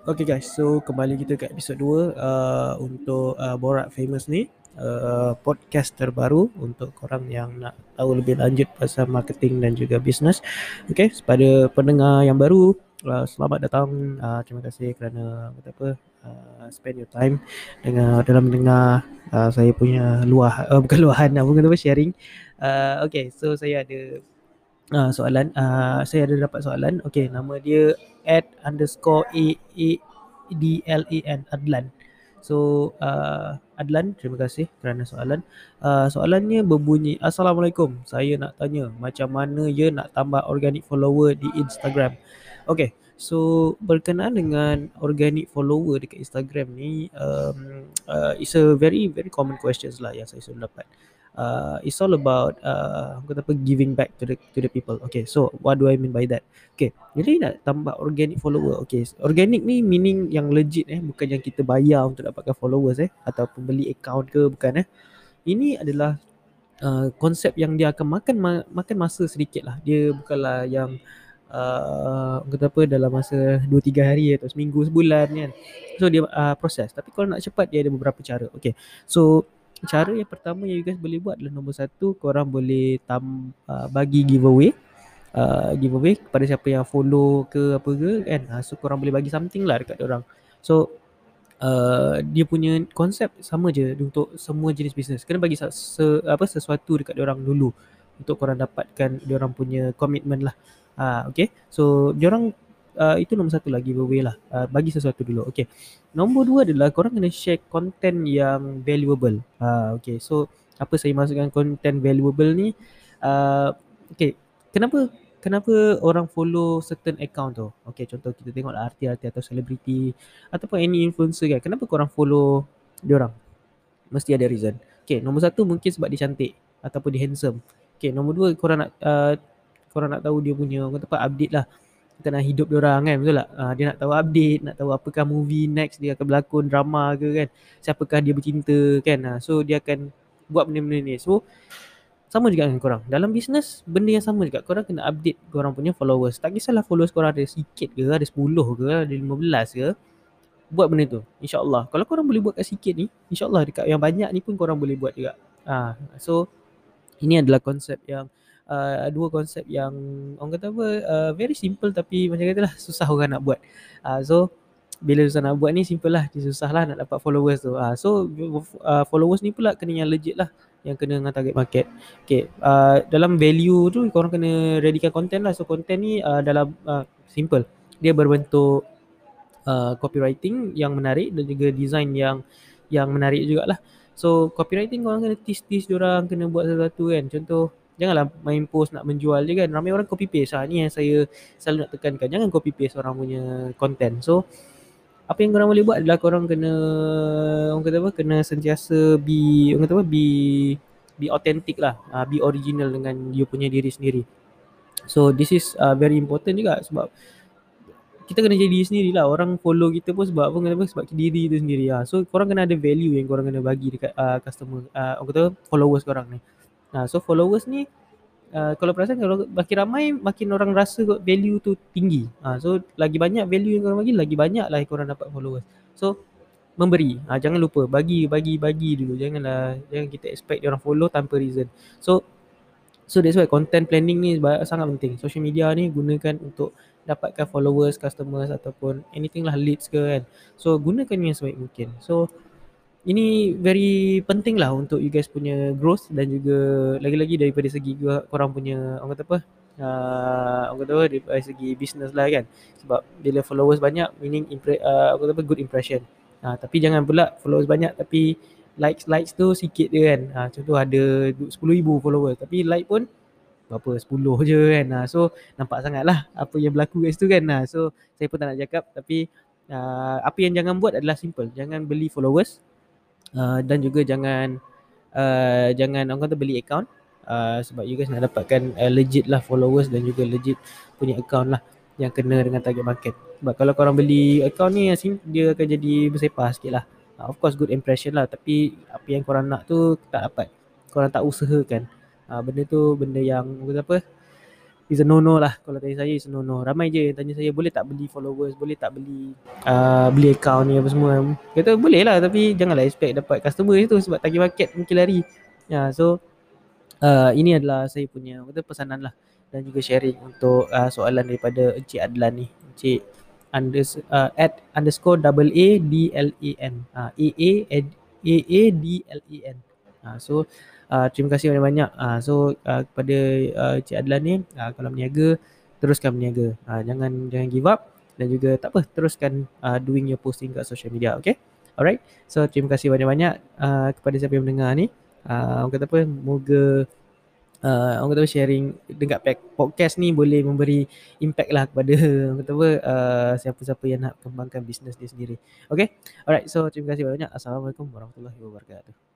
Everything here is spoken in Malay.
Okay guys, so kembali kita ke episod 2 uh, untuk uh, Borak Famous ni uh, podcast terbaru untuk korang yang nak tahu lebih lanjut pasal marketing dan juga business. Okay, pada pendengar yang baru, uh, selamat datang. Uh, terima kasih kerana kata apa uh, spend your time dengan dalam mendengar uh, saya punya luah uh, bukan luahan apa kata apa sharing. Uh, okay, so saya ada uh, soalan. Uh, saya ada dapat soalan. Okay, nama dia at underscore A D L A N Adlan. So uh, Adlan terima kasih kerana soalan. Uh, soalannya berbunyi Assalamualaikum. Saya nak tanya macam mana ya nak tambah organic follower di Instagram. Okay. So berkenaan dengan organic follower dekat Instagram ni um, uh, it's a very very common questions lah yang saya selalu dapat uh, it's all about uh, kata apa giving back to the to the people. Okay, so what do I mean by that? Okay, jadi nak tambah organic follower. Okay, organic ni meaning yang legit eh, bukan yang kita bayar untuk dapatkan followers eh, ataupun beli account ke bukan eh. Ini adalah uh, konsep yang dia akan makan ma- makan masa sedikit lah. Dia bukanlah yang uh, kata apa dalam masa 2-3 hari atau seminggu sebulan kan. So dia uh, proses. Tapi kalau nak cepat dia ada beberapa cara. Okay, so cara yang pertama yang you guys boleh buat adalah nombor satu korang boleh tam uh, bagi giveaway. Uh, giveaway kepada siapa yang follow ke apa ke kan. Uh, so korang boleh bagi something lah dekat orang. So uh, dia punya konsep sama je untuk semua jenis bisnes kena bagi se, apa sesuatu dekat orang dulu untuk korang dapatkan orang punya komitmen lah. Uh, okay? So orang uh, itu nombor satu lah giveaway lah. Uh, bagi sesuatu dulu. Okay. Nombor dua adalah korang kena share content yang valuable. Uh, okay so apa saya maksudkan content valuable ni? Uh, okay kenapa kenapa orang follow certain account tu? Okay contoh kita tengok lah artis-artis atau selebriti ataupun any influencer kan. Kenapa korang follow dia orang? Mesti ada reason. Okay nombor satu mungkin sebab dia cantik ataupun dia handsome. Okay nombor dua korang nak uh, korang nak tahu dia punya kata apa update lah tengah hidup dia orang kan betul tak? Uh, dia nak tahu update nak tahu apakah movie next dia akan berlakon drama ke kan? Siapakah dia bercinta kan? Uh, so dia akan buat benda-benda ni. So sama juga dengan korang. Dalam bisnes benda yang sama juga. Korang kena update korang punya followers. Tak kisahlah followers korang ada sikit ke ada 10 ke ada 15 ke. Buat benda tu insyaallah. Kalau korang boleh buat kat sikit ni insyaallah dekat yang banyak ni pun korang boleh buat juga. Uh, so ini adalah konsep yang uh, dua konsep yang orang kata apa uh, very simple tapi macam kata lah susah orang nak buat. Uh, so bila susah nak buat ni simple lah dia susah lah nak dapat followers tu. Uh, so uh, followers ni pula kena yang legit lah yang kena dengan target market. Okay, uh, dalam value tu korang kena readykan content lah. So content ni uh, dalam uh, simple. Dia berbentuk uh, copywriting yang menarik dan juga design yang yang menarik jugalah. So copywriting korang kena tease-tease diorang kena buat sesuatu kan. Contoh janganlah main post nak menjual je kan. Ramai orang copy paste. Lah ni yang saya selalu nak tekankan. Jangan copy paste orang punya content. So apa yang korang boleh buat adalah korang kena orang kata apa? Kena sentiasa be orang kata apa? Be be authentic lah. Uh, be original dengan you punya diri sendiri. So this is uh, very important juga sebab kita kena jadi sendiri lah. Orang follow kita pun sebab apa? Kata sebab diri tu sendiri. Lah so korang kena ada value yang korang kena bagi dekat uh, customer uh, orang kata followers korang ni Nah, so followers ni uh, kalau perasan kalau makin ramai makin orang rasa value tu tinggi. Uh, so lagi banyak value yang korang bagi lagi banyak lah korang dapat followers. So memberi. Uh, jangan lupa bagi bagi bagi dulu. Janganlah jangan kita expect orang follow tanpa reason. So so that's why content planning ni sangat penting. Social media ni gunakan untuk dapatkan followers, customers ataupun anything lah leads ke kan. So gunakan yang sebaik mungkin. So ini very penting lah untuk you guys punya growth dan juga lagi-lagi daripada segi korang punya orang kata apa? Uh, orang kata apa? Daripada segi business lah kan? Sebab bila followers banyak meaning impre- uh, orang kata apa? Good impression. Uh, tapi jangan pula followers banyak tapi likes likes tu sikit je kan? Uh, contoh ada 10,000 followers tapi like pun berapa? 10 je kan? Uh, so nampak sangat lah apa yang berlaku kat situ kan? Uh, so saya pun tak nak cakap tapi uh, apa yang jangan buat adalah simple. Jangan beli followers Uh, dan juga jangan uh, jangan orang kata beli account. Uh, sebab you guys nak dapatkan uh, legit lah followers dan juga legit punya account lah yang kena dengan target market. Sebab kalau korang beli account ni dia akan jadi bersepah sikit lah. Uh, of course good impression lah. Tapi apa yang korang nak tu tak dapat. Korang tak usahakan. Uh, benda tu benda yang apa is a no no lah kalau tanya saya is a no no ramai je yang tanya saya boleh tak beli followers? Boleh tak beli uh, beli account ni? apa semua. Kata boleh lah tapi janganlah expect dapat customer itu sebab target market mungkin lari. Ya yeah, so uh, ini adalah saya punya kata pesanan lah. Dan juga sharing untuk uh, soalan daripada Encik Adlan ni. Encik unders, uh, at underscore double A D L A N. Uh, A A A A D L A N. Uh, so uh, terima kasih banyak-banyak uh, so uh, kepada uh, Encik Adlan ni uh, kalau berniaga teruskan berniaga uh, jangan jangan give up dan juga tak apa teruskan uh, doing your posting kat social media okay alright so terima kasih banyak-banyak uh, kepada siapa yang mendengar ni uh, orang kata apa moga uh, orang kata sharing dekat podcast ni boleh memberi impact lah kepada orang kata apa uh, siapa-siapa yang nak kembangkan bisnes dia sendiri. Okay? Alright, so terima kasih banyak. Assalamualaikum warahmatullahi wabarakatuh.